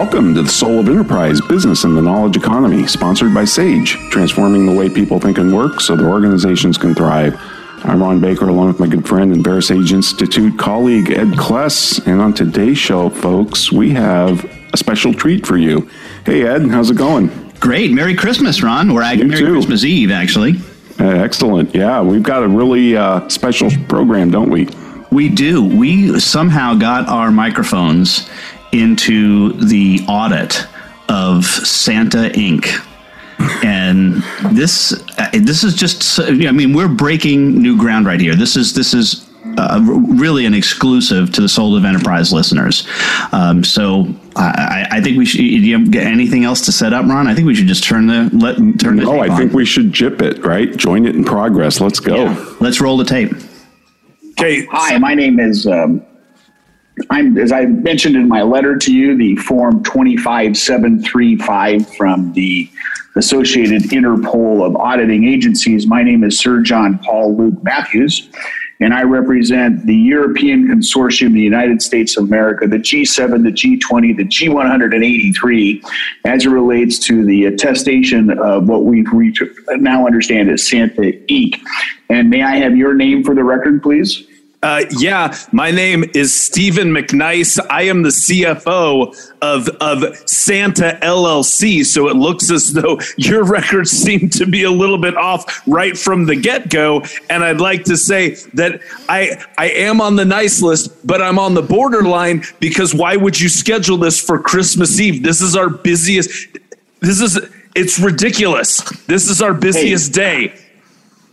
Welcome to the Soul of Enterprise Business and the Knowledge Economy, sponsored by SAGE, transforming the way people think and work so their organizations can thrive. I'm Ron Baker, along with my good friend and VeraSage Institute colleague Ed Kless. And on today's show, folks, we have a special treat for you. Hey, Ed, how's it going? Great. Merry Christmas, Ron. Or You Merry too. Christmas Eve, actually. Uh, excellent. Yeah, we've got a really uh, special program, don't we? We do. We somehow got our microphones into the audit of Santa Inc. And this, uh, this is just. so- I mean, we're breaking new ground right here. This is this is uh, really an exclusive to the Soul of Enterprise listeners. Um, so I, I I think we should. Do you have anything else to set up, Ron? I think we should just turn the let turn the. Oh, tape I on. think we should jip it, right? Join it in progress. Let's go. Yeah. Let's roll the tape. Okay. Hi, my name is, um, I'm, as I mentioned in my letter to you, the Form 25735 from the Associated Interpol of Auditing Agencies. My name is Sir John Paul Luke Matthews, and I represent the European Consortium, the United States of America, the G7, the G20, the G183, as it relates to the attestation of what we now understand as Santa Inc. And may I have your name for the record, please? Uh, yeah, my name is Stephen McNice. I am the CFO of of Santa LLC. So it looks as though your records seem to be a little bit off right from the get go. And I'd like to say that I I am on the nice list, but I'm on the borderline because why would you schedule this for Christmas Eve? This is our busiest. This is it's ridiculous. This is our busiest day.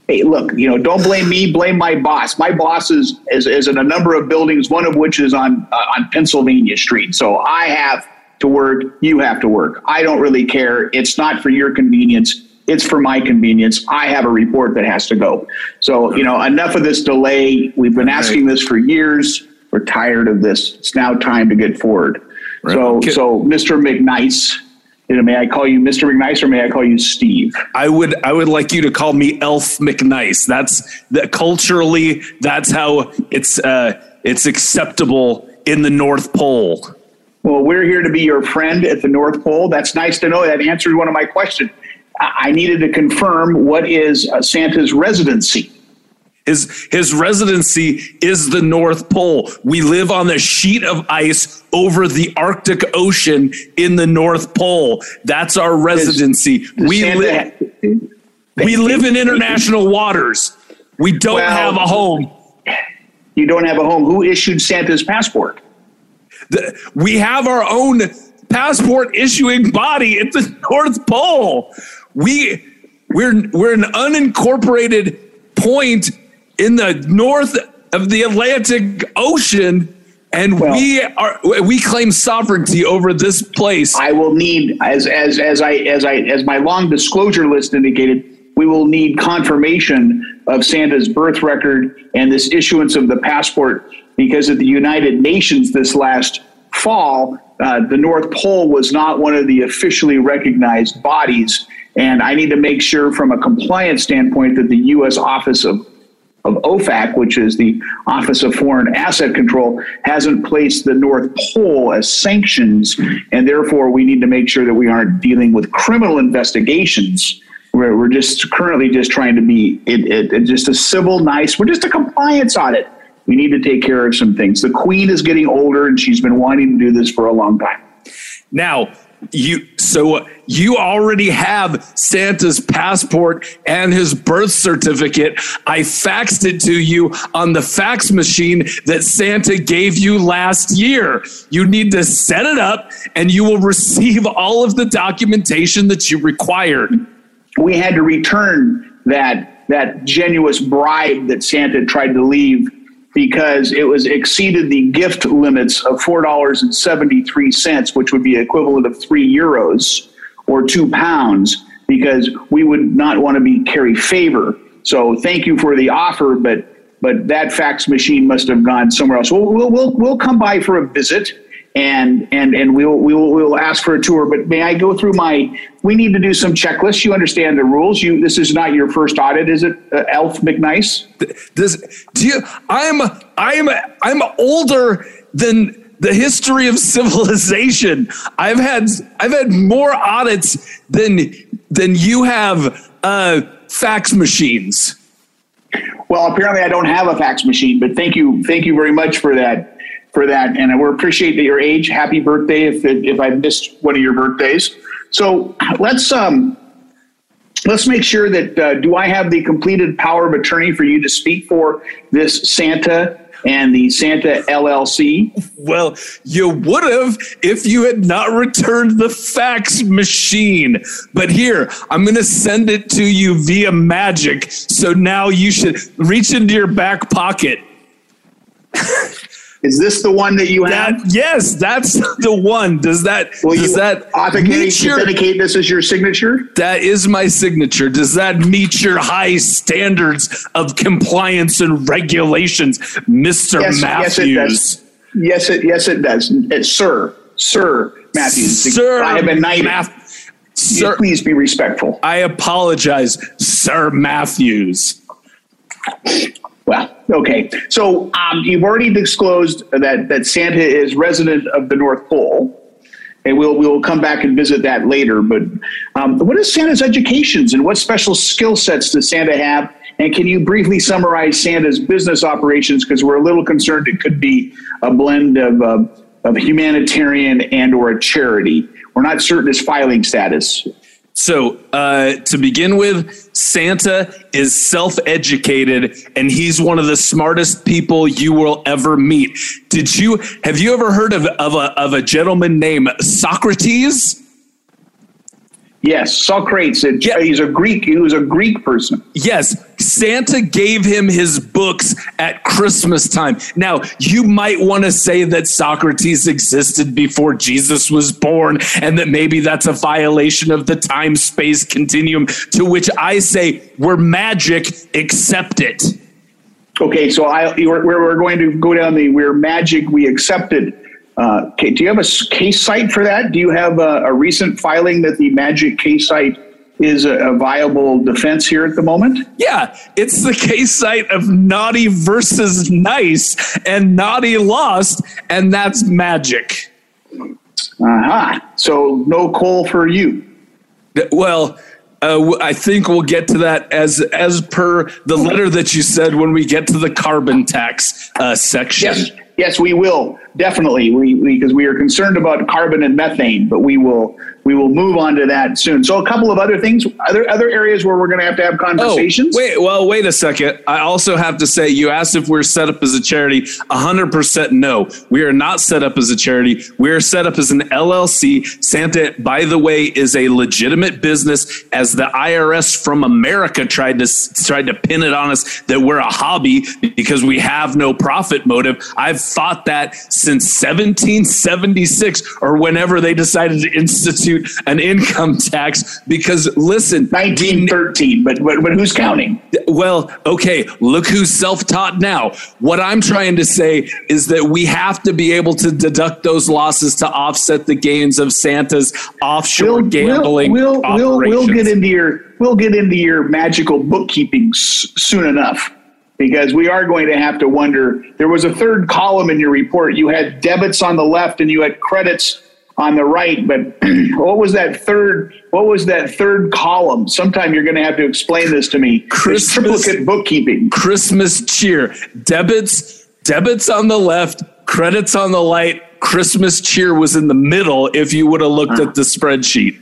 Hey, look, you know, don't blame me, blame my boss. My boss is is, is in a number of buildings, one of which is on uh, on Pennsylvania Street. So I have to work, you have to work. I don't really care. It's not for your convenience. It's for my convenience. I have a report that has to go. So, you know, enough of this delay. We've been asking this for years. We're tired of this. It's now time to get forward. So, Right. so Mr. McNice, you know, may I call you Mr. McNice or may I call you Steve? I would I would like you to call me Elf McNice. That's that culturally that's how it's uh it's acceptable in the North Pole. Well, we're here to be your friend at the North Pole. That's nice to know. That answered one of my questions. I needed to confirm what is uh, Santa's residency. His his residency is the North Pole. We live on the sheet of ice over the Arctic Ocean in the North Pole. That's our residency. We live we live in international waters. We don't Well- have a home. You don't have a home. Who issued Santa's passport? The- we have our own passport issuing body at the North Pole. We we're we're an unincorporated point in the north of the Atlantic Ocean, and Well- we are we claim sovereignty over this place. I will need, as as as I as I as my long disclosure list indicated, we will need confirmation of Santa's birth record and this issuance of the passport because at the United Nations this last fall, uh, the North Pole was not one of the officially recognized bodies, and I need to make sure from a compliance standpoint that the U.S. Office of of OFAC, which is the Office of Foreign Asset Control, hasn't placed the North Pole as sanctions, and therefore we need to make sure that we aren't dealing with criminal investigations. We're, we're just currently just trying to be it, it, it- just a civil, nice. We're just a compliance audit. We need to take care of some things. The Queen is getting older, and she's been wanting to do this for a long time. Now, you so you already have Santa's passport and his birth certificate. I faxed it to you on the fax machine that Santa gave you last year. You need to set it up and you will receive all of the documentation that you required. we had to return that that genuous bribe that Santa tried to leave because it was exceeded the gift limits of four dollars and seventy three cents, which would be equivalent of three euros or two pounds, because we would not want to be carry favor. So thank you for the offer, but but that fax machine must have gone somewhere else. We'll we'll we'll, we'll come by for a visit and and and we'll we'll we'll ask for a tour. But may I go through my? We need to do some checklists. You understand the rules. You this is not your first audit, is it, uh, Elf McNice? Does do you? I'm I'm I'm older than the history of civilization. I've had I've had more audits than than you have uh, fax machines. Well, apparently I don't have a fax machine, but thank you, thank you very much for that, for that, and we appreciate that your age. Happy birthday! If if I missed one of your birthdays, so let's um let's make sure that uh, do I have the completed power of attorney for you to speak for this Santa and the Santa LLC? Well, you would have if you had not returned the fax machine. But here, I'm going to send it to you via magic. So now you should reach into your back pocket. Is this the one that you have? That, yes, that's the one. Does that Will does you that authenticate, your, authenticate this as your signature? that is my signature. Does that meet your high standards of compliance and regulations, Mr. Yes, yes, it Matthews? does. Yes, it yes it does. It's Sir, Sir Matthews. Sir I have been knighted. Math- Sir, Please be respectful. I apologize, Sir Matthews. Well, okay. So um, you've already disclosed that that Santa is resident of the North Pole, and we'll we'll come back and visit that later. But um, what is Santa's educations, and what special skill sets does Santa have? And can you briefly summarize Santa's business operations? Because we're a little concerned it could be a blend of uh, of humanitarian and or a charity. We're not certain his filing status. So, uh, to begin with, Santa is self educated and he's one of the smartest people you will ever meet. Did you have you ever heard of, of, a, of a gentleman named Socrates? Yes, Socrates. Yeah. He's a Greek. He was a Greek person. Yes, Santa gave him his books at Christmas time. Now, you might want to say that Socrates existed before Jesus was born and that maybe that's a violation of the time space continuum, to which I say, we're magic, accept it. Okay, so I we're, we're going to go down the we're magic. We accepted. Uh, do you have a case site for that? Do you have a, a recent filing that the magic case site is a, viable defense here at the moment? Yeah, it's the case site of naughty versus nice, and naughty lost, and that's magic. Aha. So no coal for you. Well, uh, I think we'll get to that as as per the letter that you said when we get to the carbon tax uh, section. Yes, yes, we will definitely. We because we, are concerned about carbon and methane, but we will we will move on to that soon. So a couple of other things, other other areas where we're going to have to have conversations. Oh, conversations. wait, well, wait a second. I also have to say, you asked if we're set up as a charity. 100% no. We are not set up as a charity. We are set up as an LLC. Santa, by the way, is a legitimate business as the IRS from America tried to, tried to pin it on us that we're a hobby because we have no profit motive. I've thought that since 1776 or whenever they decided to institute an income tax because listen, 1913, but, but but who's counting? well, okay, look who's self taught now. What I'm trying to say is that we have to be able to deduct those losses to offset the gains of Santa's offshore gambling. We'll, we'll, we'll, we'll get into your we'll get into your magical bookkeeping s- soon enough because we are going to have to wonder. There was a third column in your report. You had debits on the left and you had credits on the right. But what was that third? What was that third column? Sometime you're going to have to explain this to me. Christmas- triplicate bookkeeping. Christmas cheer. Debits, debits on the left, credits on the right. Christmas cheer was in the middle if you would have looked at the spreadsheet.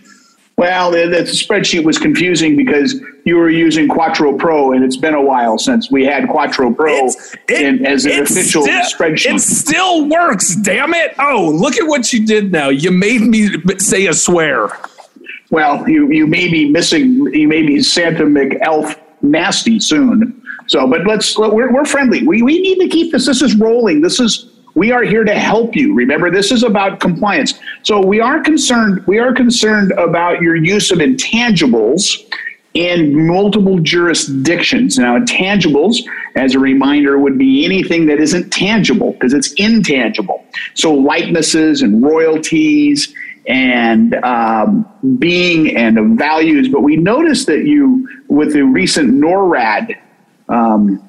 Well, the, the spreadsheet was confusing because you were using Quattro Pro, and it's been a while since we had Quattro Pro it- in, as an official still- spreadsheet. It still works, damn it. Oh, look at what you did now. You made me say a swear. Well, you, you may be missing, you may be Santa McElf nasty soon. So, but let's we're, we're friendly. We we need to keep this. This is rolling. This is we are here to help you. Remember, this is about compliance. So we are concerned. We are concerned about your use of intangibles in multiple jurisdictions. Now, intangibles, as a reminder, would be anything that isn't tangible because it's intangible. So likenesses and royalties and um, being and values. But we noticed that you, with the recent NORAD um,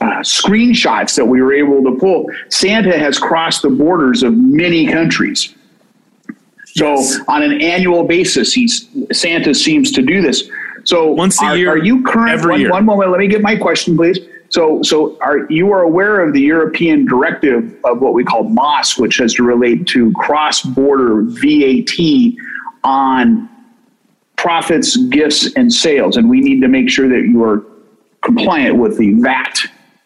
uh, screenshots that we were able to pull, Santa has crossed the borders of many countries. So yes. on an annual basis, he's Santa seems to do this. So once a are, year, are you current? Every one, year. one moment, let me get my question, please. So, so are you are aware of the European directive of what we call MOSS, which has to relate to cross-border VAT on profits, gifts, and sales, and we need to make sure that you are compliant with the VAT.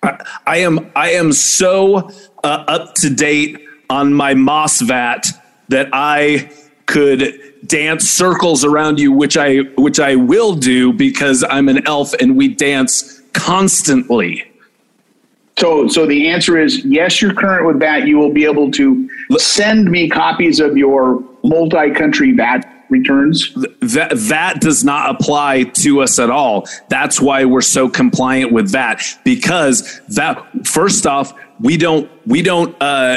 I, I am I am so uh, up to date on my MOSS VAT that I could dance circles around you, which I which I will do because I'm an elf and we dance constantly. So, so the answer is yes. You're current with VAT. You will be able to send me copies of your multi-country VAT returns. That that does not apply to us at all. That's why we're so compliant with that because that first off, we don't we don't uh,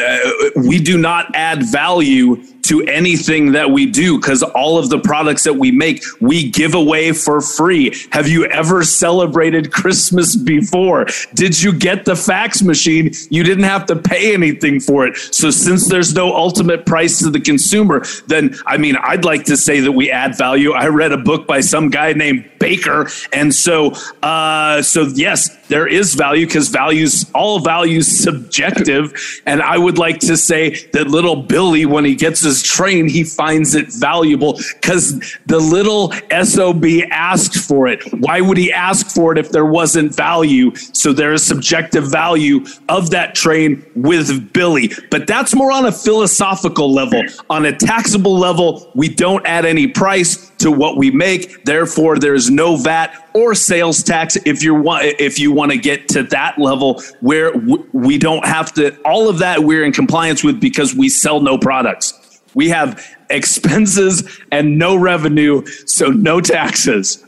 we do not add value to anything that we do because all of the products that we make, we give away for free. Have you ever celebrated Christmas before? Did you get the fax machine? You didn't have to pay anything for it. So, since there's no ultimate price to the consumer, then I mean, I'd like to say that we add value. I read a book by some guy named Baker. And so, uh, so yes, there is value because values, all values subjective. And I would like to say that little Billy, when he gets his train, he finds it valuable because the little SOB asked for it. Why would he ask for it if there wasn't value? So there is subjective value of that train with Billy. But that's more on a philosophical level. On a taxable level, we don't add any price to what we make. Therefore, there's no VAT or sales tax if you want if you want to get to that level where we don't have to all of that we're in compliance with because we sell no products. We have expenses and no revenue, so no taxes.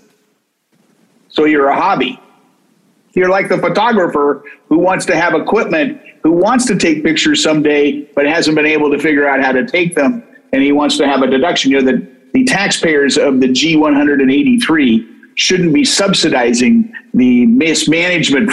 So you're a hobby. You're like the photographer who wants to have equipment, who wants to take pictures someday, but hasn't been able to figure out how to take them, and he wants to have a deduction. You know, the the taxpayers of the G183 shouldn't be subsidizing the mismanagement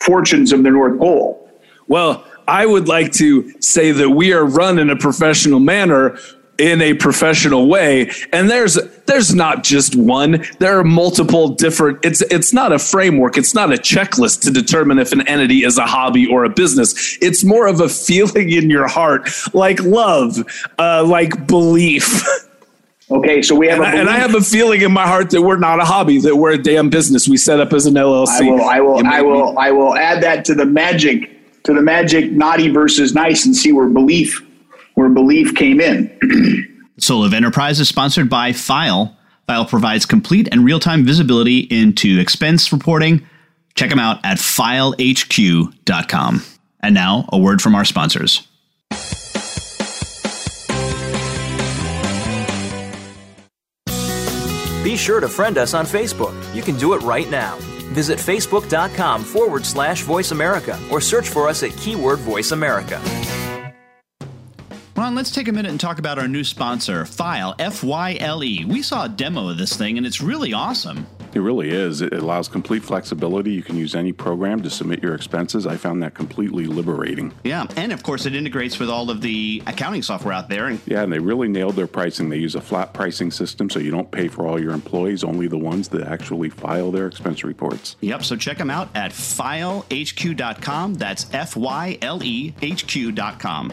fortunes of the North Pole. Well, I would like to say that we are run in a professional manner in a professional way. And there's there's not just one. There are multiple different it's it's not a framework. It's not a checklist to determine if an entity is a hobby or a business. It's more of a feeling in your heart like love uh, like belief. Okay, so we have, and, and, I have a feeling in my heart that we're not a hobby, that we're a damn business. We set up as an LLC. I will, I will, I will, I will add that to the magic, to the magic, naughty versus nice, and see where belief, where belief came in. Soul of Enterprise is sponsored by Fyle. Fyle provides complete and real-time visibility into expense reporting. Check them out at fylehq.com. And now, a word from our sponsors. Be sure to friend us on Facebook. You can do it right now. Visit facebook.com forward slash voice America or search for us at keyword voice America. Ron, let's take a minute and talk about our new sponsor, Fyle, F Y L E. We saw a demo of this thing and it's really awesome. It really is. It allows complete flexibility. You can use any program to submit your expenses. I found that completely liberating. Yeah, and of course, it integrates with all of the accounting software out there. Yeah, and they really nailed their pricing. They use a flat pricing system, so you don't pay for all your employees, only the ones that actually file their expense reports. Yep, so check them out at fylehq.com. That's F Y L E H Q.com.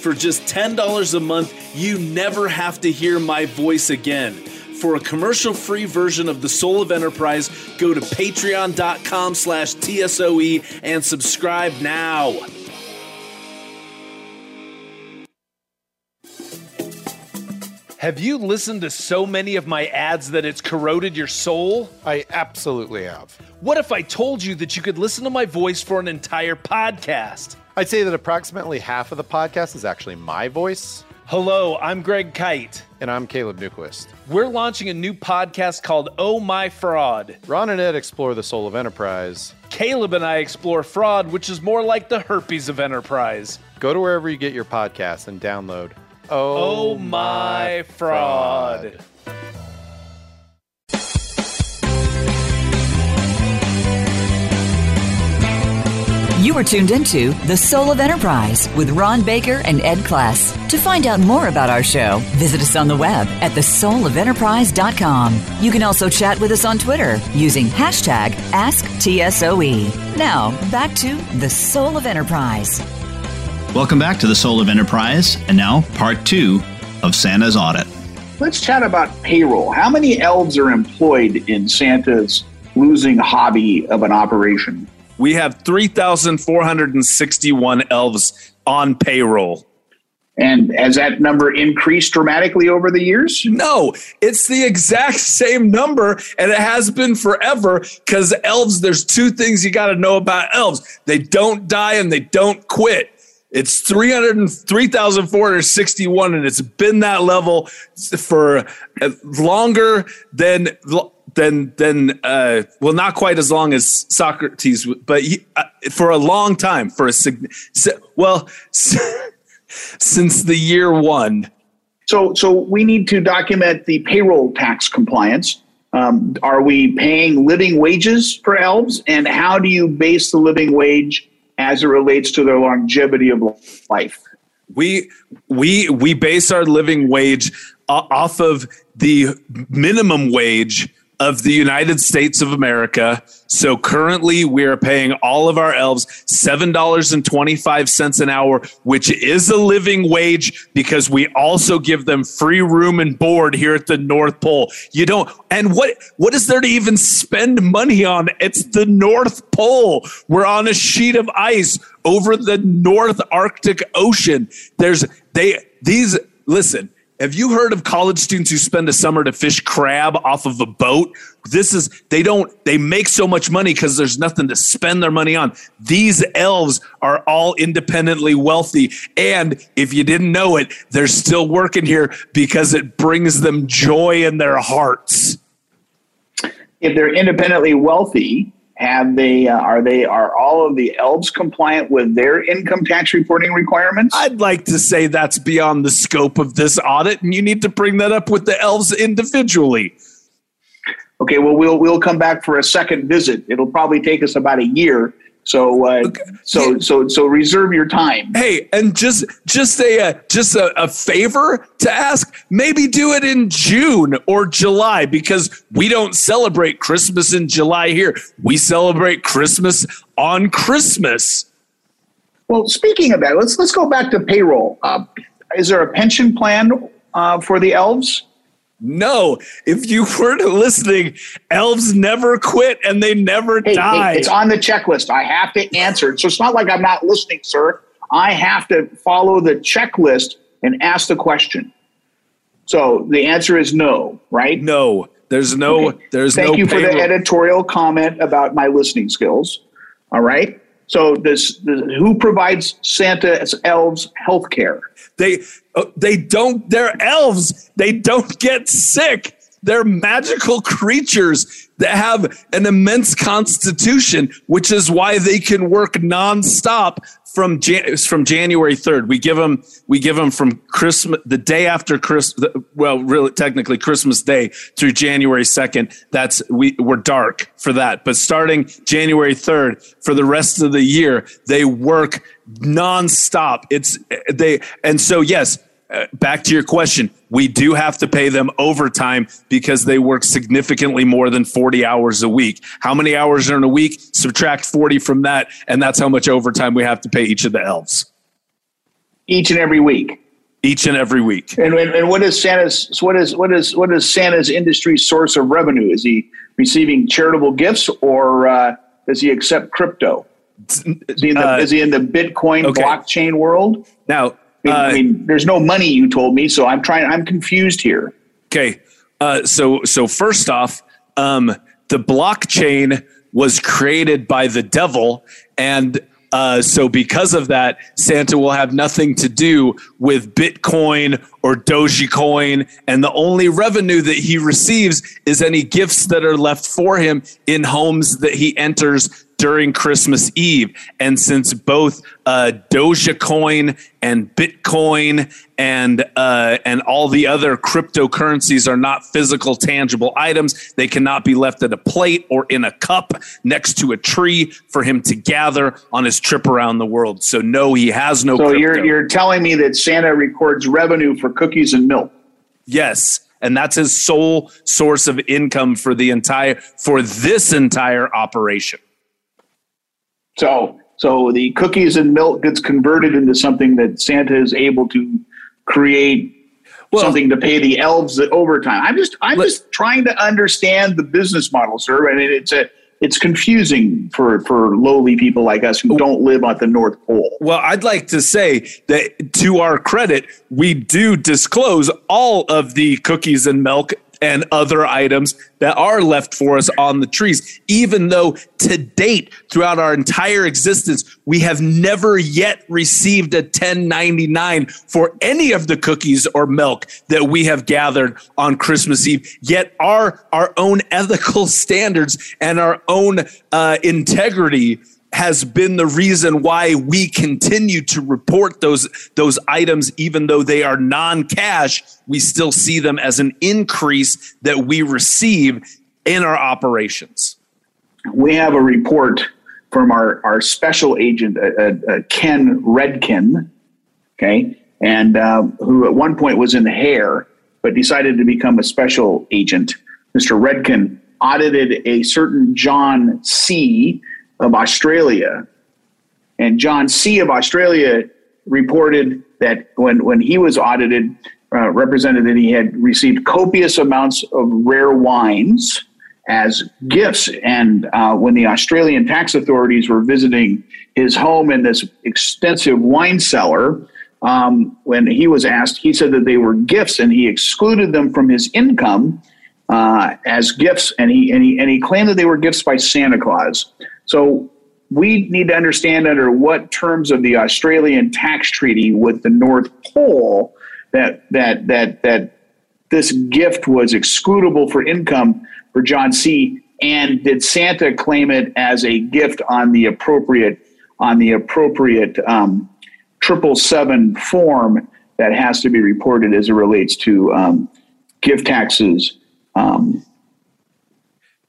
For just $10 a month, you never have to hear my voice again. For a commercial-free version of The Soul of Enterprise, go to patreon.com slash TSOE and subscribe now. Have you listened to so many of my ads that it's corroded your soul? I absolutely have. What if I told you that you could listen to my voice for an entire podcast? I'd say that approximately half of the podcast is actually my voice. Hello, I'm Greg Kyte. And I'm Caleb Newquist. We're launching a new podcast called Oh My Fraud. Ron and Ed explore the soul of enterprise. Caleb and I explore fraud, which is more like the herpes of enterprise. Go to wherever you get your podcasts and download Oh, oh My Fraud. fraud. You are tuned into The Soul of Enterprise with Ron Baker and Ed Kless. To find out more about our show, visit us on the web at thesoulofenterprise.com. You can also chat with us on Twitter using hashtag AskTSOE. Now, back to The Soul of Enterprise. Welcome back to The Soul of Enterprise, and now part two of Santa's audit. Let's chat about payroll. How many elves are employed in Santa's losing hobby of an operation? We have 3,461 elves on payroll. And has that number increased dramatically over the years? No, it's the exact same number, and it has been forever. Because elves, there's two things you got to know about elves they don't die and they don't quit. It's 3,461, and it's been that level for longer than than than uh, well, not quite as long as Socrates, but he, uh, for a long time, for a well, since the year one. So, so we need to document the payroll tax compliance. Um, are we paying living wages for elves, and how do you base the living wage as it relates to their longevity of life? We we we base our living wage off of the minimum wage of the United States of America. So currently we are paying all of our elves $7.25 an hour, which is a living wage because we also give them free room and board here at the North Pole. You don't and what what is there to even spend money on? It's the North Pole. We're on a sheet of ice over the North Arctic Ocean. There's they these listen, have you heard of college students who spend a summer to fish crab off of a boat? This is, they don't, they make so much money because there's nothing to spend their money on. These elves are all independently wealthy. And if you didn't know it, they're still working here because it brings them joy in their hearts. If they're independently wealthy, have they uh, are they are all of the elves compliant with their income tax reporting requirements? I'd like to say that's beyond the scope of this audit and you need to bring that up with the elves individually. Okay well we'll we'll come back for a second visit. It'll probably take us about a year so, uh, okay. so, yeah. so, so reserve your time. Hey, and just, just a, uh, just a, a favor to ask. Maybe do it in June or July because we don't celebrate Christmas in July here. We celebrate Christmas on Christmas. Well, speaking of that, let's let's go back to payroll. Uh, is there a pension plan uh, for the elves? No, if you weren't listening, elves never quit and they never hey, die. Hey, it's on the checklist. I have to answer it. So it's not like I'm not listening, sir. I have to follow the checklist and ask the question. So the answer is no, right? No. There's no. Okay. There's Thank no. you for the editorial comment about my listening skills. All right. So this, this who provides Santa's elves health care? They uh, they don't. They're elves. They don't get sick. They're magical creatures that have an immense constitution, which is why they can work nonstop from Jan- from January third. We give them we give them from Christmas the day after Christmas. Well, really, technically Christmas Day through January second. That's we we're dark for that. But starting January third for the rest of the year, they work nonstop. It's they and so yes. Uh, back to your question, we do have to pay them overtime because they work significantly more than 40 hours a week. How many hours are in a week? Subtract 40 from that, and that's how much overtime we have to pay each of the elves Each and every week. each and every week. And, and, and what is Santa's what is what is what is Santa's industry source of revenue? Is he receiving charitable gifts or uh, does he accept crypto? Is he in the, Uh, is he in the Bitcoin okay. blockchain world? Now, uh, I mean, there's no money. You told me, so I'm trying. I'm confused here. Okay. Uh, so so first off, um, the blockchain was created by the devil, and uh, so because of that, Santa will have nothing to do with Bitcoin or Dogecoin, and the only revenue that he receives is any gifts that are left for him in homes that he enters during Christmas Eve. And since both uh, Dogecoin and Bitcoin and uh, and all the other cryptocurrencies are not physical, tangible items, they cannot be left at a plate or in a cup next to a tree for him to gather on his trip around the world. So no, he has no. So crypto. you're you're telling me that Santa records revenue for cookies and milk. yes. And that's his sole source of income for the entire for this entire operation. So so the cookies and milk gets converted into something that Santa is able to create Well- something to pay the elves the overtime. I'm just I'm just trying to understand the business model, sir. And it's a it's confusing for for lowly people like us who don't live at the North Pole. Well, I'd like to say that to our credit, we do disclose all of the cookies and milk and other items that are left for us on the trees, even though to date, throughout our entire existence, we have never yet received a 1099 for any of the cookies or milk that we have gathered on Christmas Eve. Yet our our own ethical standards and our own uh, integrity has been the reason why we continue to report those those items even though they are non-cash we still see them as an increase that we receive in our operations we have a report from our, our special agent, uh, uh, uh, Ken Redken, okay, and um, who at one point was in the hair, but decided to become a special agent. Mr. Redken audited a certain John C. of Australia, and John C. of Australia reported that when, when he was audited, uh, represented that he had received copious amounts of rare wines as gifts. And uh, when the Australian tax authorities were visiting his home in this extensive wine cellar, um, when he was asked, he said that they were gifts, and he excluded them from his income uh, as gifts, and he and he and he claimed that they were gifts by Santa Claus. So we need to understand under what terms of the Australian tax treaty with the North Pole that that that that this gift was excludable for income for John C. And did Santa claim it as a gift on the appropriate on the appropriate um, triple seven form that has to be reported as it relates to um, gift taxes? Um,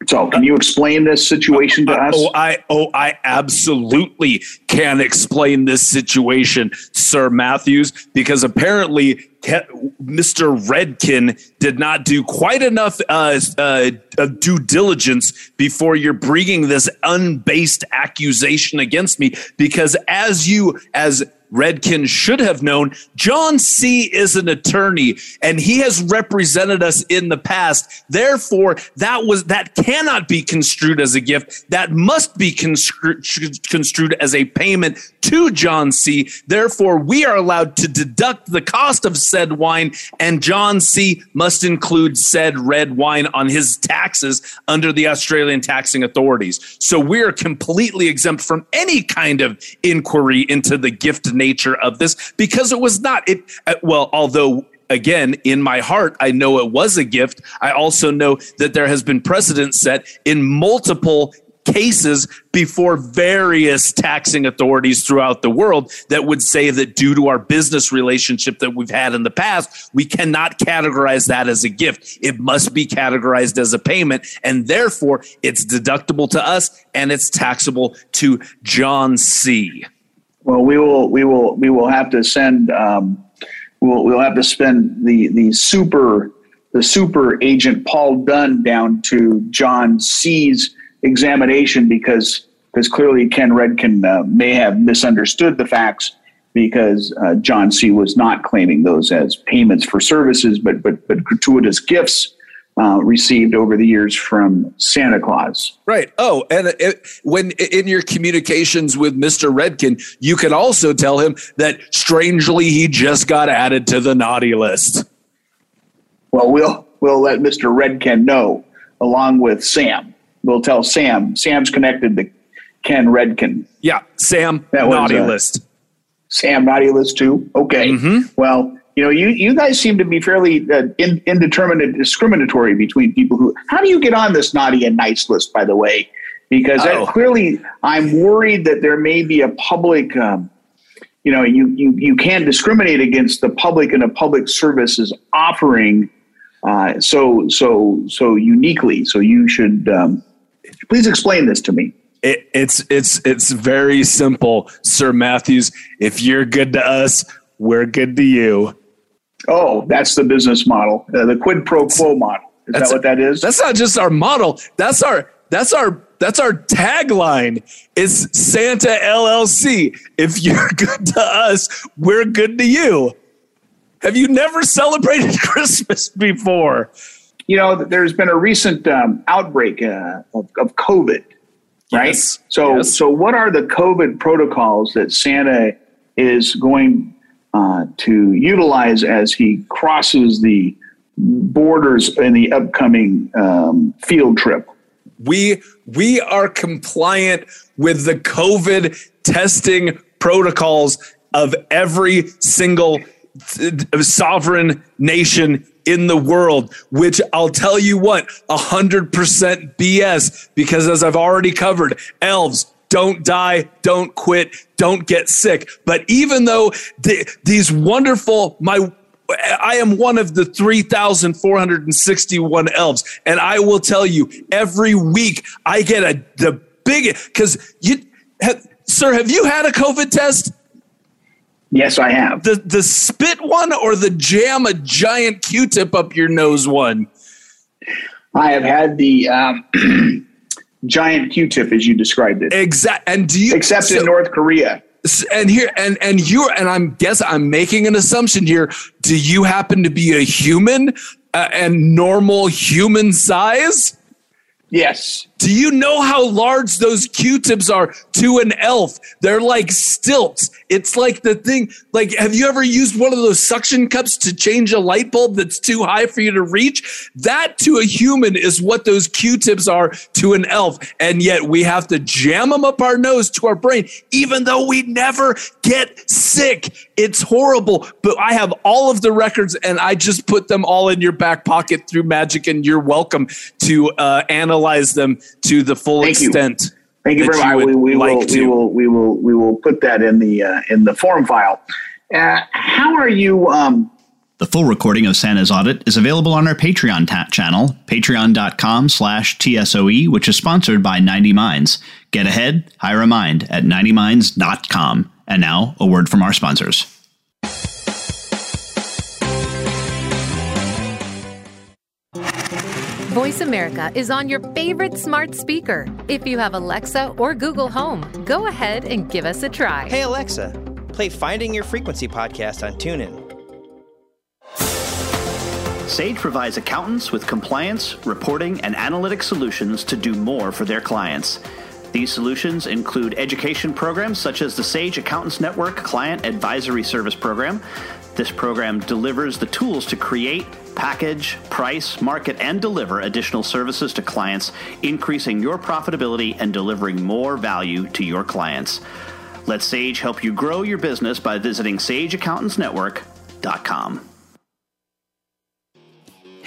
so, can you explain this situation to us? Oh, I oh I absolutely can explain this situation, Sir Matthews, because apparently Mr. Redken did not do quite enough uh, uh, due diligence before you're bringing this unbased accusation against me. Because as you as Redken should have known. John C. is an attorney and he has represented us in the past. Therefore, that was that cannot be construed as a gift. That must be construed, as a payment to John C. Therefore, we are allowed to deduct the cost of said wine, and John C. must include said red wine on his taxes under the Australian taxing authorities. So we are completely exempt from any kind of inquiry into the gift nature of this because it was not it. Uh, well, although again, in my heart, I know it was a gift. I also know that there has been precedent set in multiple cases before various taxing authorities throughout the world that would say that due to our business relationship that we've had in the past, we cannot categorize that as a gift. It must be categorized as a payment, and therefore it's deductible to us and it's taxable to John C. Well, we will, we will, we will have to send. Um, we'll, we'll have to spend the the super the super agent Paul Dunn down to John C's examination because because clearly Ken Redken uh, may have misunderstood the facts because uh, John C was not claiming those as payments for services, but but but gratuitous gifts uh, received over the years from Santa Claus. Right. Oh, and it, when in your communications with Mr. Redken, you can also tell him that strangely he just got added to the naughty list. Well, we'll we'll let Mr. Redken know along with Sam. We'll tell Sam. Sam's connected to Ken Redken. Yeah, Sam that naughty was, uh, list. Sam naughty list too. Okay. Mm-hmm. Well, you know, you you guys seem to be fairly uh, in, indeterminate, discriminatory between people who. How do you get on this naughty and nice list, by the way? Because oh. clearly, I'm worried that there may be a public. Um, you know, you you you can't discriminate against the public and a public services offering uh, so so so uniquely. So you should um, please explain this to me. It, it's it's it's very simple, Sir Matthews. If you're good to us, we're good to you. Oh, that's the business model, uh, the quid pro quo model. Is that's that what that is? That's not just our model. That's our that's our that's our tagline. It's Santa LLC. If you're good to us, we're good to you. Have you never celebrated Christmas before? You know, there's been a recent um, outbreak uh, of, of, COVID, right? Yes. So, yes. so what are the COVID protocols that Santa is going uh, to utilize as he crosses the borders in the upcoming um, field trip? We we are compliant with the COVID testing protocols of every single sovereign nation in the world, which I'll tell you what, 100% BS, because as I've already covered, elves, don't die, don't quit, don't get sick. But even though the, these wonderful, my I am one of the 3,461 elves. And I will tell you, every week I get a the biggest because you have, sir, have you had a COVID test? Yes, I have. The the spit one or the jam a giant Q-tip up your nose one? I have had the um, giant Q-tip as you described it. Exact. And do you except so, in North Korea? And here and and you and I'm guess I'm making an assumption here. Do you happen to be a human uh, and normal human size? Yes. Do you know how large those Q-tips are to an elf? They're like stilts. It's like the thing. Like, have you ever used one of those suction cups to change a light bulb that's too high for you to reach? That to a human is what those Q-tips are to an elf. And yet we have to jam them up our nose to our brain, even though we never get sick. It's horrible. But I have all of the records and I just put them all in your back pocket through magic, and you're welcome to uh, analyze them to the full Thank extent. You. Thank you very much. We, we like will, we will we will we will put that in the uh, in the form file. Uh, how are you? Um, the full recording of Santa's audit is available on our Patreon ta- channel, patreon.com slash TSOE, which is sponsored by 90 Minds. Get ahead, hire a mind at 90minds.com. And now, a word from our sponsors. Voice America is on your favorite smart speaker. If you have Alexa or Google Home, go ahead and give us a try. Hey, Alexa, play Finding Your Frequency podcast on TuneIn. Sage provides accountants with compliance, reporting, and analytic solutions to do more for their clients. These solutions include education programs such as the Sage Accountants Network Client Advisory Service Program. This program delivers the tools to create, package, price, market, and deliver additional services to clients, increasing your profitability and delivering more value to your clients. Let Sage help you grow your business by visiting sageaccountantsnetwork.com.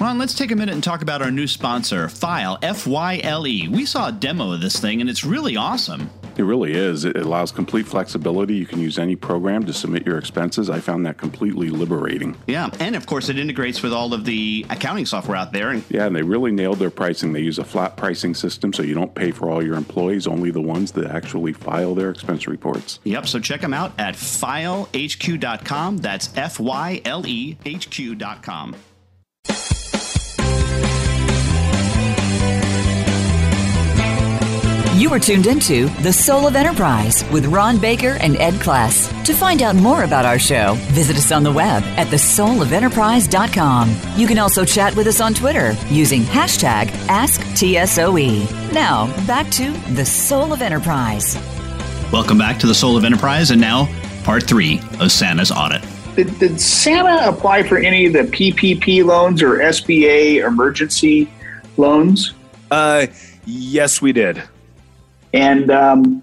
Ron, let's take a minute and talk about our new sponsor, Fyle, F Y L E. We saw a demo of this thing and it's really awesome. It really is. It allows complete flexibility. You can use any program to submit your expenses. I found that completely liberating. Yeah, and of course, it integrates with all of the accounting software out there. And yeah, and they really nailed their pricing. They use a flat pricing system, so you don't pay for all your employees, only the ones that actually file their expense reports. Yep, so check them out at fylehq.com. That's F Y L E H Q.com. You are tuned into The Soul of Enterprise with Ron Baker and Ed Kless. To find out more about our show, visit us on the web at thesoulofenterprise.com. You can also chat with us on Twitter using hashtag AskTSOE. Now, back to The Soul of Enterprise. Welcome back to The Soul of Enterprise, and now part three of Santa's audit. Did, did Santa apply for any of the PPP loans or SBA emergency loans? Uh, yes, we did. And um,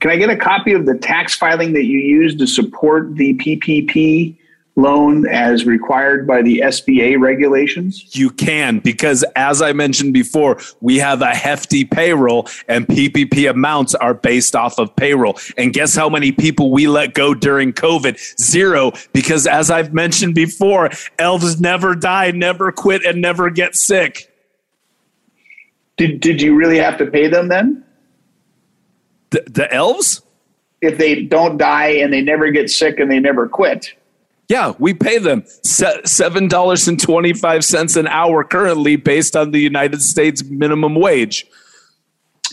can I get a copy of the tax filing that you used to support the PPP loan as required by the SBA regulations? You can, because as I mentioned before, we have a hefty payroll and PPP amounts are based off of payroll. And guess how many people we let go during COVID? Zero, because as I've mentioned before, elves never die, never quit, and never get sick. Did, did you really have to pay them then? The, the elves? If they don't die and they never get sick and they never quit. Yeah, we pay them seven dollars and twenty five cents an hour currently, based on the United States minimum wage,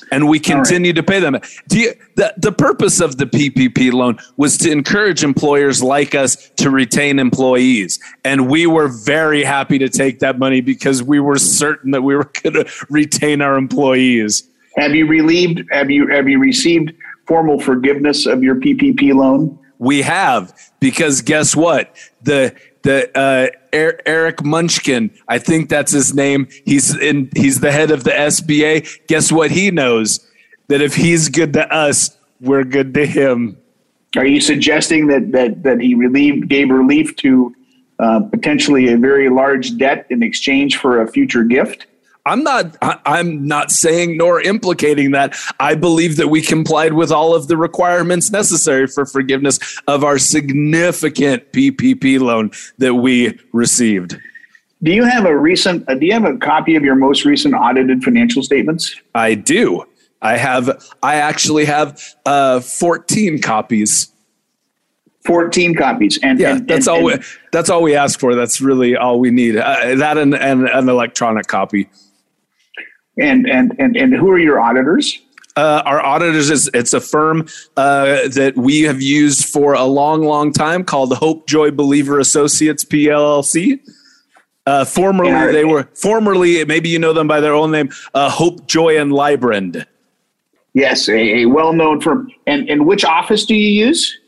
and we continue right. to pay them. You, the the purpose of the PPP loan was to encourage employers like us to retain employees, and we were very happy to take that money because we were certain that we were going to retain our employees. Have you relieved? Have you have you received formal forgiveness of your PPP loan? We have because guess what the the uh, Eric Munchkin, I think that's his name. He's in. He's the head of the SBA. Guess what? He knows that if he's good to us, we're good to him. Are you suggesting that that that he relieved gave relief to uh, potentially a very large debt in exchange for a future gift? I'm not I'm not saying nor implicating that. I believe that we complied with all of the requirements necessary for forgiveness of our significant PPP loan that we received. Do you have a recent uh, do you have a copy of your most recent audited financial statements? I do. I have I actually have uh, 14 copies. 14 copies and yeah and, that's and, all we, that's all we ask for that's really all we need uh, that and, and an electronic copy and and and, and who are your auditors? Uh, our auditors is it's a firm uh, that we have used for a long, long time called Hope Joy Believer Associates PLLC. Uh, formerly, yeah. they were formerly maybe you know them by their own name, uh, Hope Joy and Librand. Yes, a, a well-known firm. And and which office do you use?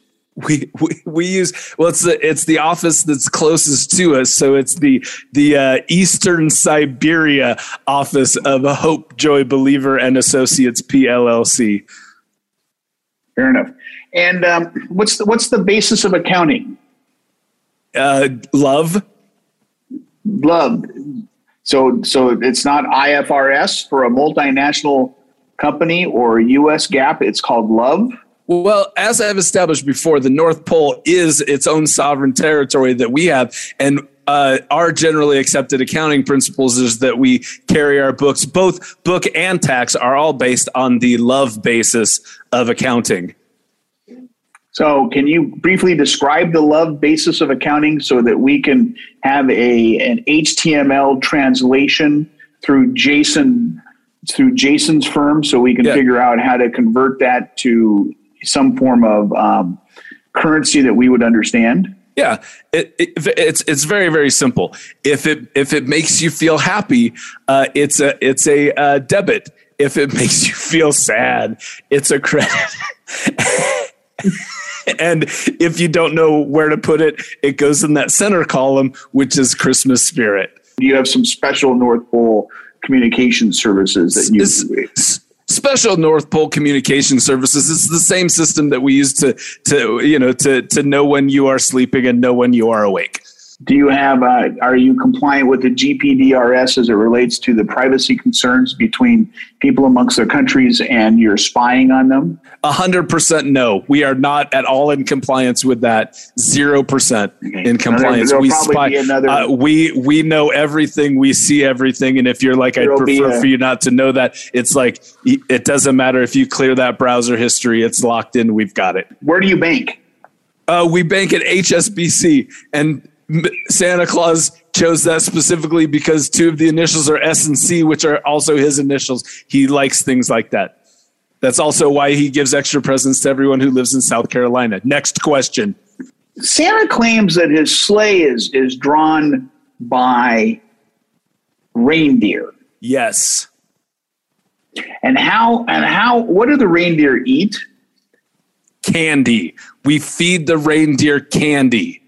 We, we we use well it's the it's the office that's closest to us. So it's the the uh, eastern siberia office of hope joy believer and associates pllc fair enough. And um, what's the what's the basis of accounting? Uh, love. Love. So so it's not ifrs for a multinational company or US GAAP It's called Love. Well, as I've established before, the North Pole is its own sovereign territory that we have. And uh, our generally accepted accounting principles is that we carry our books, both book and tax, are all based on the love basis of accounting. So, can you briefly describe the love basis of accounting so that we can have a an HTML translation through Jason through Jason's firm, so we can yeah. figure out how to convert that to some form of um, currency that we would understand? Yeah, it, it, it's it's very very simple. If it if it makes you feel happy, uh, it's a it's a uh, debit. If it makes you feel sad, it's a credit. and if you don't know where to put it, it goes in that center column, which is Christmas spirit. You have some special North Pole communication services that you. Special North Pole communication services. It's the same system that we use to to you know to to know when you are sleeping and know when you are awake. Do you have, uh, are you compliant with the GPDRS as it relates to the privacy concerns between people amongst their countries and you're spying on them? A hundred percent no. We are not at all in compliance with that. Zero percent in compliance. we spy. Another, uh, we we know everything. We see everything. And if you're like, I'd prefer a, for you not to know that. It's like it doesn't matter if you clear that browser history. It's locked in. We've got it. Where do you bank? Uh, we bank at HSBC, and Santa Claus chose that specifically because two of the initials are S and C, which are also his initials. He likes things like that. That's also why he gives extra presents to everyone who lives in South Carolina. Next question. Santa claims that his sleigh is is drawn by reindeer. Yes. And how and how what do the reindeer eat? Candy. We feed the reindeer candy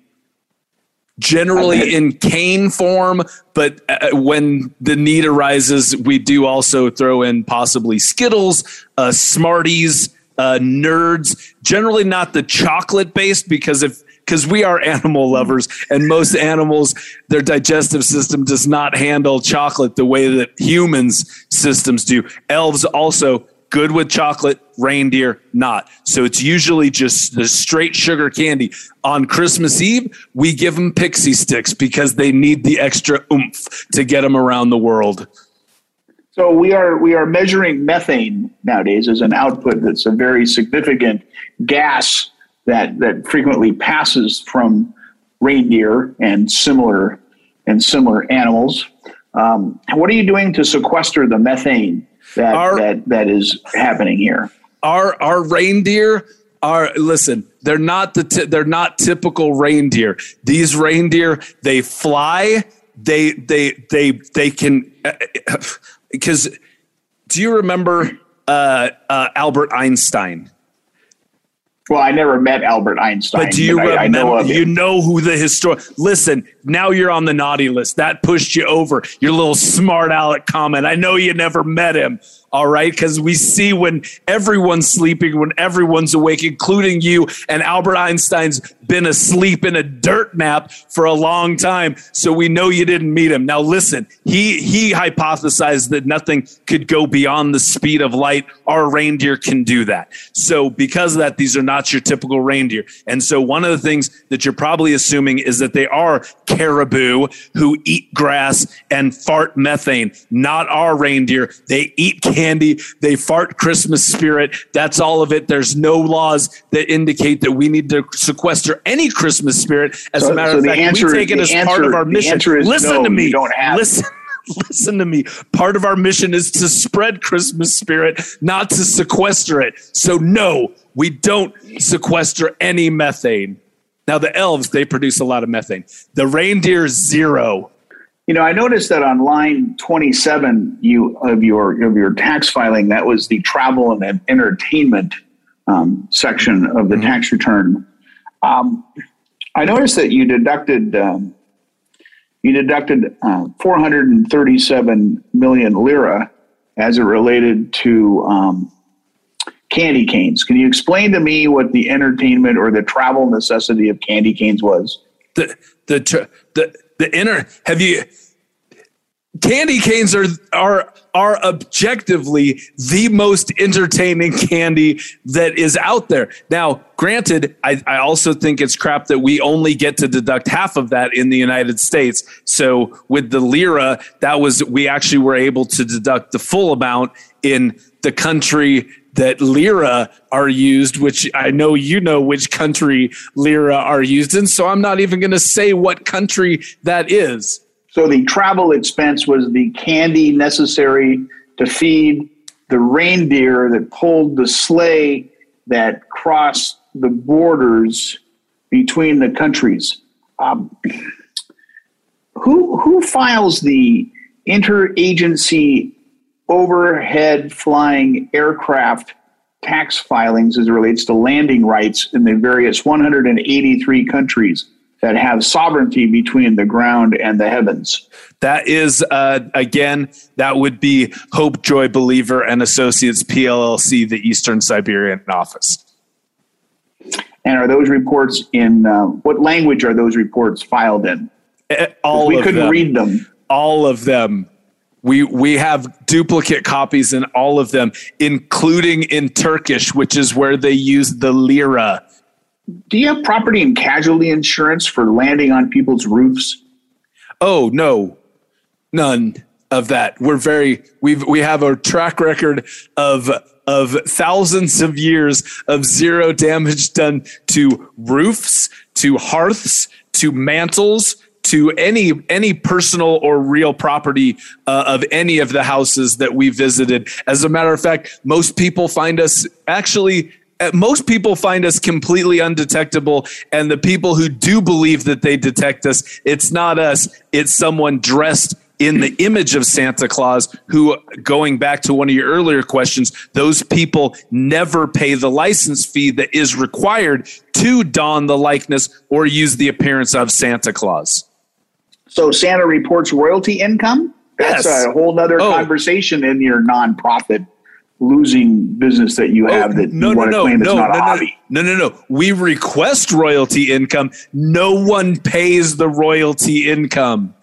generally in cane form, but uh, when the need arises, we do also throw in possibly Skittles, uh, Smarties, uh, Nerds. Generally, not the chocolate based because if because we are animal lovers and most animals their digestive system does not handle chocolate the way that humans systems do elves also good with chocolate, reindeer not. So it's usually just the straight sugar candy. On Christmas Eve, we give them pixie sticks because they need the extra oomph to get them around the world. So we are we are measuring methane nowadays as an output that's a very significant gas that that frequently passes from reindeer and similar and similar animals. Um, what are you doing to sequester the methane that our, that that is happening here. Our our reindeer are listen. They're not the t- they're not typical reindeer. These reindeer they fly. They they they they can because. Uh, do you remember uh, uh, Albert Einstein? Well, I never met Albert Einstein. But do you but remember? I, I know you know who the historian? Listen, now you're on the naughty list. That pushed you over. Your little smart aleck comment. I know you never met him. All right. Because we see when everyone's sleeping, when everyone's awake, including you. And Albert Einstein's been asleep in a dirt nap for a long time. So we know you didn't meet him. Now, listen, he, he hypothesized that nothing could go beyond the speed of light. Our reindeer can do that. So because of that, these are not your typical reindeer. And so one of the things that you're probably assuming is that they are caribou who eat grass and fart methane, not our reindeer. They eat candy, they fart Christmas spirit. That's all of it. There's no laws that indicate that we need to sequester any Christmas spirit. As so, a matter so of fact, answer, we take it as answer, part of our mission. Listen no, to me. Listen. listen to me. Part of our mission is to spread Christmas spirit, not to sequester it. So, no, we don't sequester any methane. Now, the elves, they produce a lot of methane. The reindeer, zero. You know, I noticed that on line 27 you, of your of your tax filing, that was the travel and entertainment um, section of the mm-hmm. tax return. Um, I noticed that you deducted um, you deducted uh, 437 million lira as it related to um, candy canes. Can you explain to me what the entertainment or the travel necessity of candy canes was? The the the the inner have you candy canes are are are objectively the most entertaining candy that is out there. Now, granted, I, I also think it's crap that we only get to deduct half of that in the United States. So with the lira, that was we actually were able to deduct the full amount in the country that lira are used, which I know you know which country lira are used in. So I'm not even going to say what country that is. So the travel expense was the candy necessary to feed the reindeer that pulled the sleigh that crossed the borders between the countries. Um, who who files the interagency overhead flying aircraft tax filings as it relates to landing rights in the various 183 countries that have sovereignty between the ground and the heavens. That is, uh, again, that would be Hope Joy Believer and Associates PLLC, the Eastern Siberian office. And are those reports in uh, what language are those reports filed in? All we of couldn't them. read them. All of them. We we have duplicate copies in all of them, including in Turkish, which is where they use the lira. Do you have property and casualty insurance for landing on people's roofs? Oh no, none of that. We're very we've we have a track record of of thousands of years of zero damage done to roofs, to hearths, to mantles, to any any personal or real property uh, of any of the houses that we visited. As a matter of fact, most people find us actually Uh, most people find us completely undetectable and the people who do believe that they detect us it's not us it's someone dressed in the image of Santa Claus, who, going back to one of your earlier questions, those people never pay the license fee that is required to don the likeness or use the appearance of Santa Claus. So Santa reports royalty income? That's Yes. a whole nother Oh. conversation in your nonprofit losing business that you oh, have that Oh, no, you no, want to no, claim no, it's not no, a hobby. no, no, no. We request royalty income. No one pays the royalty income.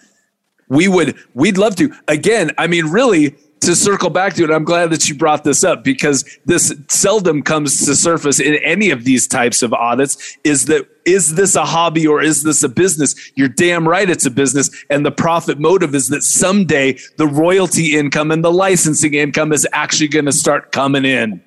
We would, we'd love to. Again, I mean, really, to circle back to it, I'm glad that you brought this up because this seldom comes to surface in any of these types of audits. Is that is this a hobby or is this a business? You're damn right it's a business. And the profit motive is that someday the royalty income and the licensing income is actually going to start coming in.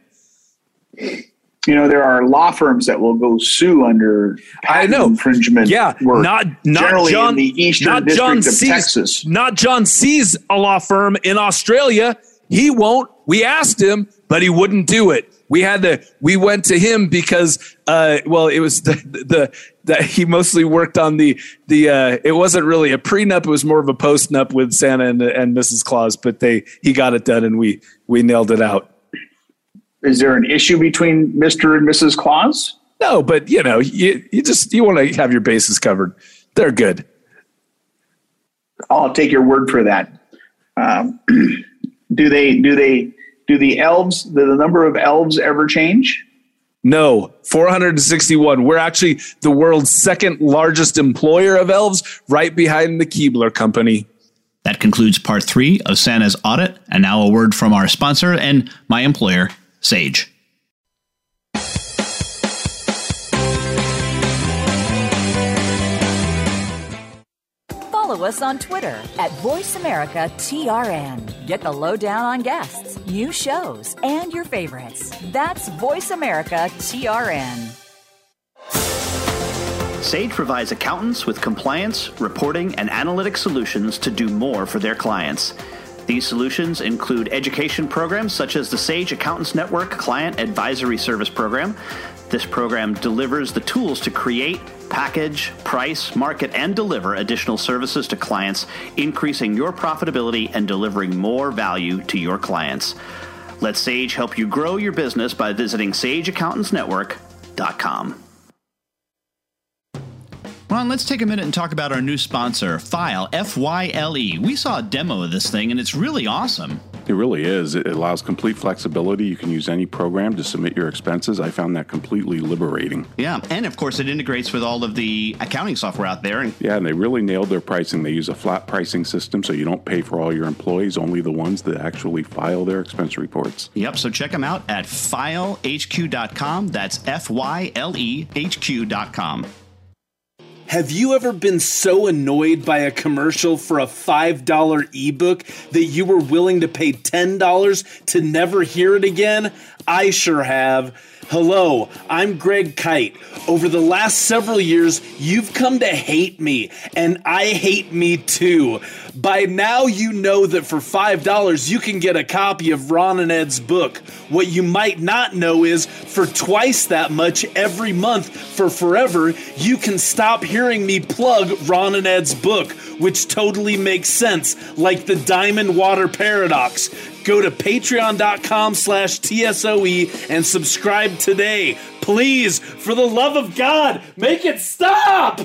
You know, there are law firms that will go sue under I know infringement. Yeah, work, not not John, in the Eastern not John C's, Texas. Not John C's a law firm in Australia. He won't. We asked him, but he wouldn't do it. We had to. We went to him because, uh, well, it was the the that he mostly worked on the the. Uh, it wasn't really a prenup; it was more of a postnup with Santa and, and Mrs. Claus. But they he got it done, and we we nailed it out. Is there an issue between Mr. and Mrs. Claus? No, but you know, you you just you want to have your bases covered. They're good. I'll take your word for that. Um, do they? Do they? Do the elves? Do the number of elves ever change? No, 461. We're actually the world's second largest employer of elves, right behind the Keebler Company. That concludes part three of Santa's audit. And now a word from our sponsor and my employer, Sage. Follow us on Twitter at VoiceAmericaTRN. Get the lowdown on guests, new shows, and your favorites. That's VoiceAmericaTRN. Sage provides accountants with compliance, reporting, and analytic solutions to do more for their clients. These solutions include education programs such as the Sage Accountants Network Client Advisory Service Program. This program delivers the tools to create, package, price, market, and deliver additional services to clients, increasing your profitability and delivering more value to your clients. Let Sage help you grow your business by visiting sageaccountantsnetwork.com. Ron, let's take a minute and talk about our new sponsor, Fyle, F Y L E. We saw a demo of this thing and it's really awesome. It really is. It allows complete flexibility. You can use any program to submit your expenses. I found that completely liberating. Yeah, and of course, it integrates with all of the accounting software out there. And Yeah, and they really nailed their pricing. They use a flat pricing system so you don't pay for all your employees, only the ones that actually file their expense reports. Yep, so check them out at fylehq.com. That's F Y L E H Q.com. Have you ever been so annoyed by a commercial for a $5 ebook that you were willing to pay $10 to never hear it again? I sure have. Hello, I'm Greg Kyte. Over the last several years, you've come to hate me, and I hate me too. By now, you know that for $5, you can get a copy of Ron and Ed's book. What you might not know is for twice that much every month for forever, you can stop hearing me plug Ron and Ed's book, which totally makes sense, like the Diamond Water Paradox. Go to patreon.com slash TSOE and subscribe today. Please, for the love of God, make it stop!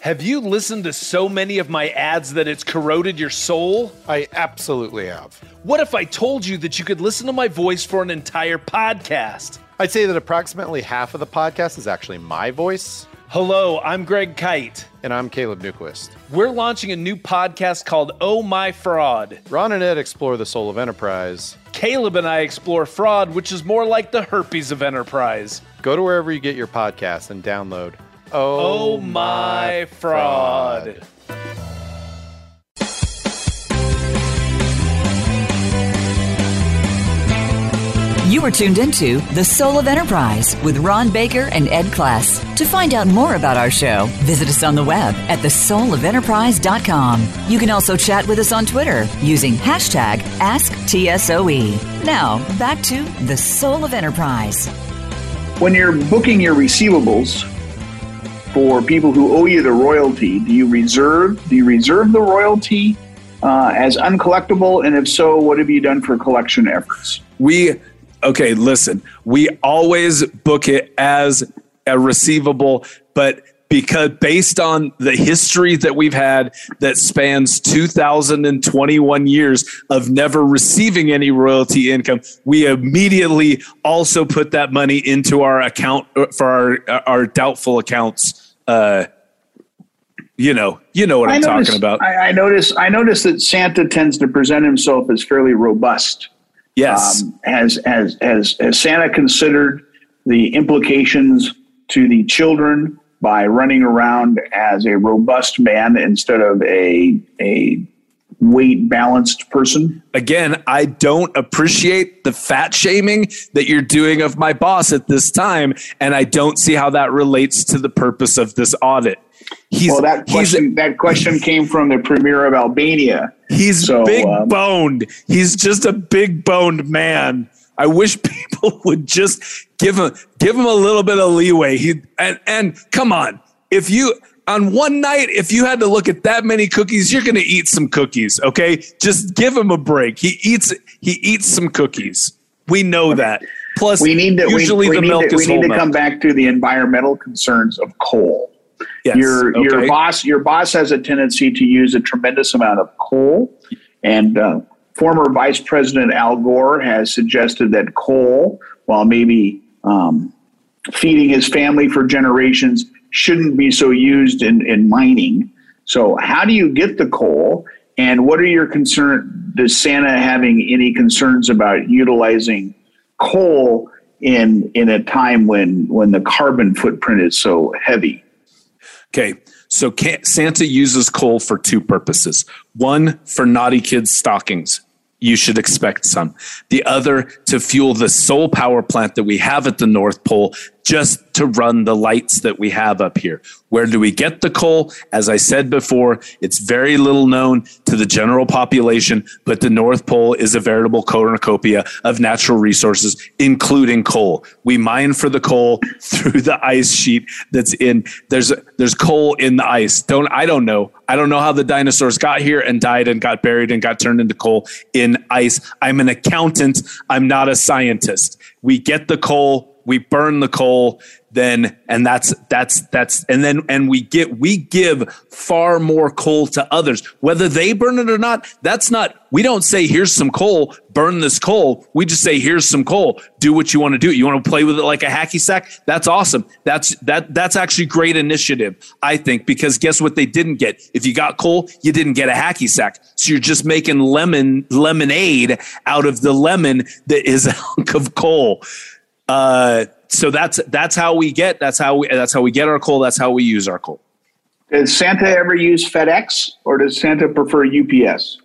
Have you listened to so many of my ads that it's corroded your soul? I absolutely have. What if I told you that you could listen to my voice for an entire podcast? I'd say that approximately half of the podcast is actually my voice. Hello, I'm Greg Kyte. And I'm Caleb Newquist. We're launching a new podcast called Oh My Fraud. Ron and Ed explore the soul of enterprise. Caleb and I explore fraud, which is more like the herpes of enterprise. Go to wherever you get your podcast and download Oh, oh My Fraud. fraud. You are tuned into The Soul of Enterprise with Ron Baker and Ed Kless. To find out more about our show, visit us on the web at thesoulofenterprise.com. You can also chat with us on Twitter using hashtag AskTSOE. Now, back to The Soul of Enterprise. When you're booking your receivables for people who owe you the royalty, do you reserve do you reserve the royalty uh, as uncollectible? And if so, what have you done for collection efforts? We okay, listen, we always book it as a receivable, but because based on the history that we've had that spans 2021 years of never receiving any royalty income, we immediately also put that money into our account for our our doubtful accounts. Uh, you know, you know what I am talking about. I, I notice. I notice that Santa tends to present himself as fairly robust. Yes. Um, has, has, has, has Santa considered the implications to the children by running around as a robust man instead of a, a weight balanced person? Again, I don't appreciate the fat shaming that you're doing of my boss at this time. And I don't see how that relates to the purpose of this audit. He's, well, that question, that question came from the premier of Albania. He's so, big um, boned. He's just a big boned man. I wish people would just give him give him a little bit of leeway. He and and come on, if you on one night, if you had to look at that many cookies, you're going to eat some cookies. Okay, just give him a break. He eats he eats some cookies. We know that. Plus, we need to usually we, we the milk to, we need to come back to the environmental concerns of coal. Yes. Your okay. your boss your boss has a tendency to use a tremendous amount of coal, and uh, former Vice President Al Gore has suggested that coal, while maybe um, feeding his family for generations, shouldn't be so used in, in mining. So, how do you get the coal? And what are your concerns? Does Santa having any concerns about utilizing coal in in a time when when the carbon footprint is so heavy? Okay, so Santa uses coal for two purposes. One, for naughty kids' stockings. You should expect some. The other, to fuel the solar power plant that we have at the North Pole just to run the lights that we have up here. Where do we get the coal? As I said before, it's very little known to the general population, but the North Pole is a veritable cornucopia of natural resources, including coal. We mine for the coal through the ice sheet that's in there's there's coal in the ice. Don't I don't know. I don't know how the dinosaurs got here and died and got buried and got turned into coal in ice. I'm an accountant. I'm not a scientist. We get the coal we burn the coal, then and that's that's that's and then and we get we give far more coal to others. Whether they burn it or not that's not we don't say here's some coal burn this coal. We just say here's some coal. Do what you want to do. You want to play with it like a hacky sack? That's awesome. That's that that's actually great initiative i think because guess what they didn't get? If you got coal you didn't get a hacky sack. So you're just making lemon lemonade out of the lemon that is a hunk of coal uh so that's that's how we get that's how we that's how we get our coal. That's how we use our coal. Does Santa ever use FedEx or does Santa prefer UPS?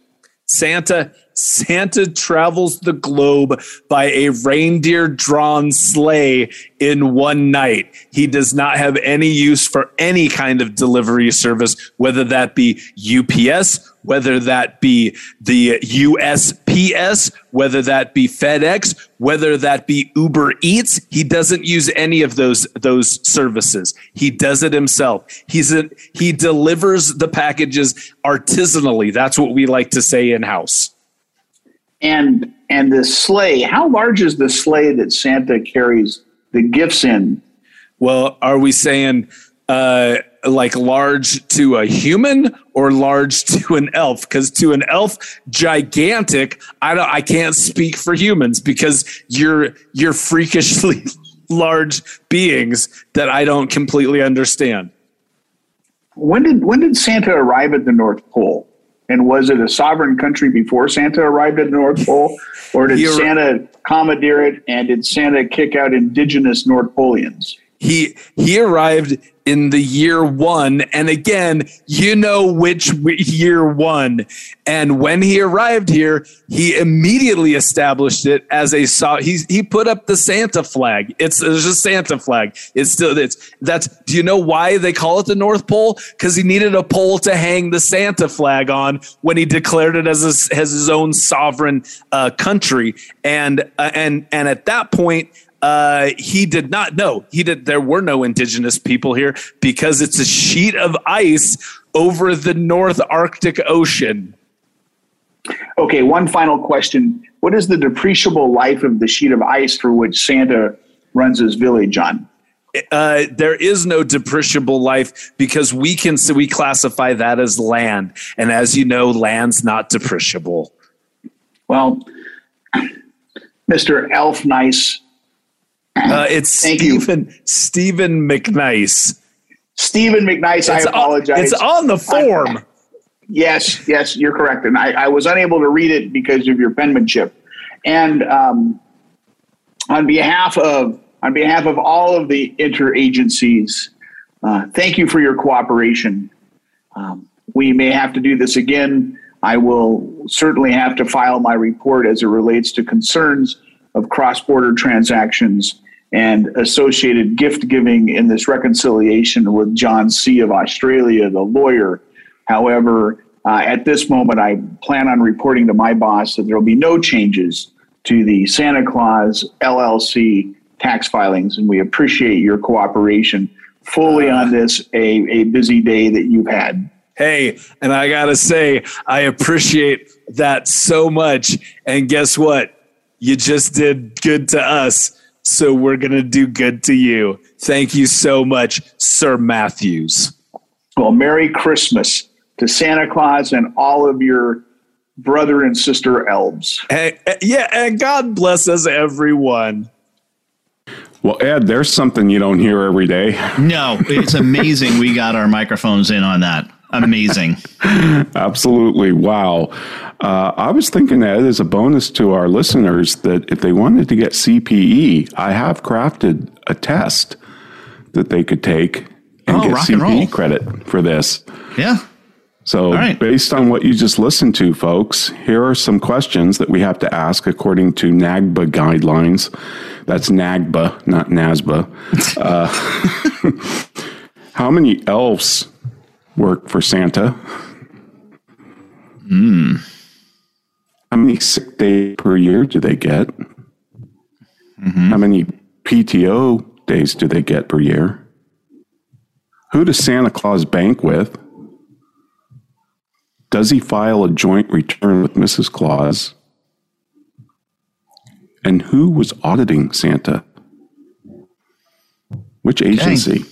Santa Santa travels the globe by a reindeer drawn sleigh in one night. He does not have any use for any kind of delivery service, whether that be UPS, whether that be the USPS, whether that be FedEx, whether that be Uber Eats. He doesn't use any of those those services. He does it himself. He's a, he delivers the packages artisanally. That's what we like to say in house and and the sleigh. How large is the sleigh that Santa carries the gifts in? Well, are we saying uh, like large to a human or large to an elf? Because to an elf, gigantic. I don't. I can't speak for humans because you're you're freakishly large beings that I don't completely understand. When did when did Santa arrive at the North Pole? And was it a sovereign country before Santa arrived at the North Pole? Or did Santa commandeer it and did Santa kick out indigenous North Poleans? He he arrived in the year one. And again, you know which year one. And when he arrived here, he immediately established it as a he he put up the Santa flag. It's it's a Santa flag. It's still it's that's do you know why they call it the North Pole? Because he needed a pole to hang the Santa flag on when he declared it as a, as his own sovereign uh, country. And uh, and and at that point uh, he did not know. He did. There were no indigenous people here because it's a sheet of ice over the North Arctic Ocean. Okay, one final question. What is the depreciable life of the sheet of ice for which Santa runs his village on? Uh, there is no depreciable life because we can so we classify that as land, and as you know, land's not depreciable. Well, Mister Elf Nice uh, it's Stephen you. Stephen McNice. Stephen McNice. I apologize. On, it's on the form. I, yes, yes, you're correct, and I, I, was unable to read it because of your penmanship. And um, on behalf of on behalf of all of the interagencies, uh, thank you for your cooperation. Um, we may have to do this again. I will certainly have to file my report as it relates to concerns of cross border transactions and associated gift giving in this reconciliation with John C. of Australia, the lawyer. However, uh, at this moment, I plan on reporting to my boss that there will be no changes to the Santa Claus LLC tax filings, and we appreciate your cooperation fully on this, a, a busy day that you've had. Hey, and I got to say, I appreciate that so much. And guess what? You just did good to us so we're going to do good to you. Thank you so much, Sir Matthews. Well, Merry Christmas to Santa Claus and all of your brother and sister elves. And, eh, yeah, and God bless us, everyone. Well, Ed, there's something you don't hear every day. No, it's amazing we got our microphones in on that. Amazing. Absolutely. Wow. Uh, I was thinking that as a bonus to our listeners that if they wanted to get CPE, I have crafted a test that they could take and oh, get CPE and credit for this. Yeah. So, right. based on what you just listened to, folks, here are some questions that we have to ask according to NAGBA guidelines. That's NAGBA, not NASBA. uh, how many elves work for Santa? Hmm. How many sick days per year do they get? Mm-hmm. How many PTO days do they get per year? Who does Santa Claus bank with? Does he file a joint return with Mrs. Claus? And who was auditing Santa? Which agency?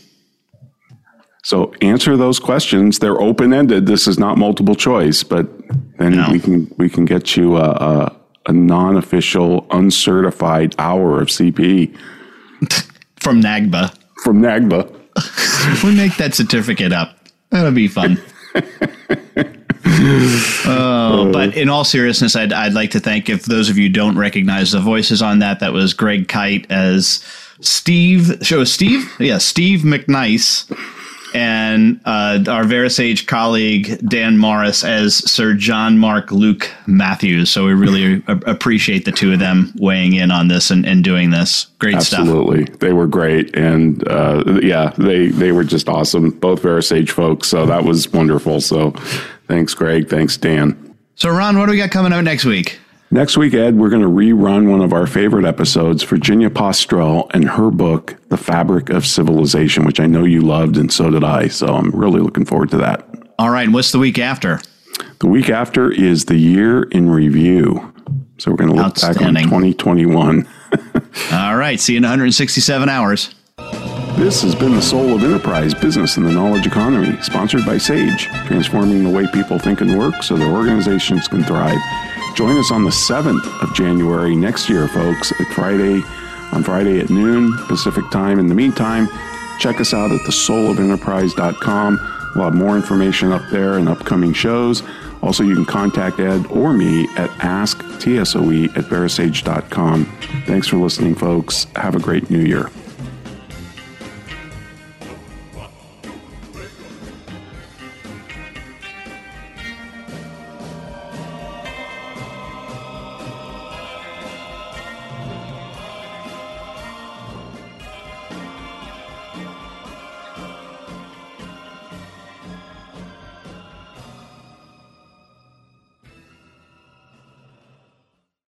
So answer those questions. They're open ended. This is not multiple choice, but then no. we can we can get you a, a, a non official, uncertified hour of CP from NAGBA. From NAGBA. we make that certificate up. That'll be fun. oh, but in all seriousness, I'd, I'd like to thank if those of you don't recognize the voices on that, that was Greg Kyte as Steve. Show Steve, yeah, Steve McNice and uh, our VeraSage colleague Dan Morris as Sir John Mark Luke Matthews. So we really a- appreciate the two of them weighing in on this and, and doing this. Great stuff. Absolutely. stuff. They were great. And uh, yeah, they, they were just awesome, both VeraSage folks. So that was wonderful. So thanks, Greg. Thanks, Dan. So, Ron, what do we got coming up next week? Next week, Ed, we're going to rerun one of our favorite episodes, Virginia Postrel and her book, The Fabric of Civilization, which I know you loved and so did I. So I'm really looking forward to that. All right. And what's the week after? The week after is the year in review. So we're going to look back on 2021. All right. See you in 167 hours. This has been the Soul of Enterprise Business and the Knowledge Economy, sponsored by Sage, transforming the way people think and work so their organizations can thrive. Join us on the 7th of January next year, folks, at Friday, on Friday at noon Pacific time. In the meantime, check us out at thesoulofenterprise.com. We'll have more information up there and upcoming shows. Also, you can contact Ed or me at asktsoe at verasage.com. Thanks for listening, folks. Have a great new year.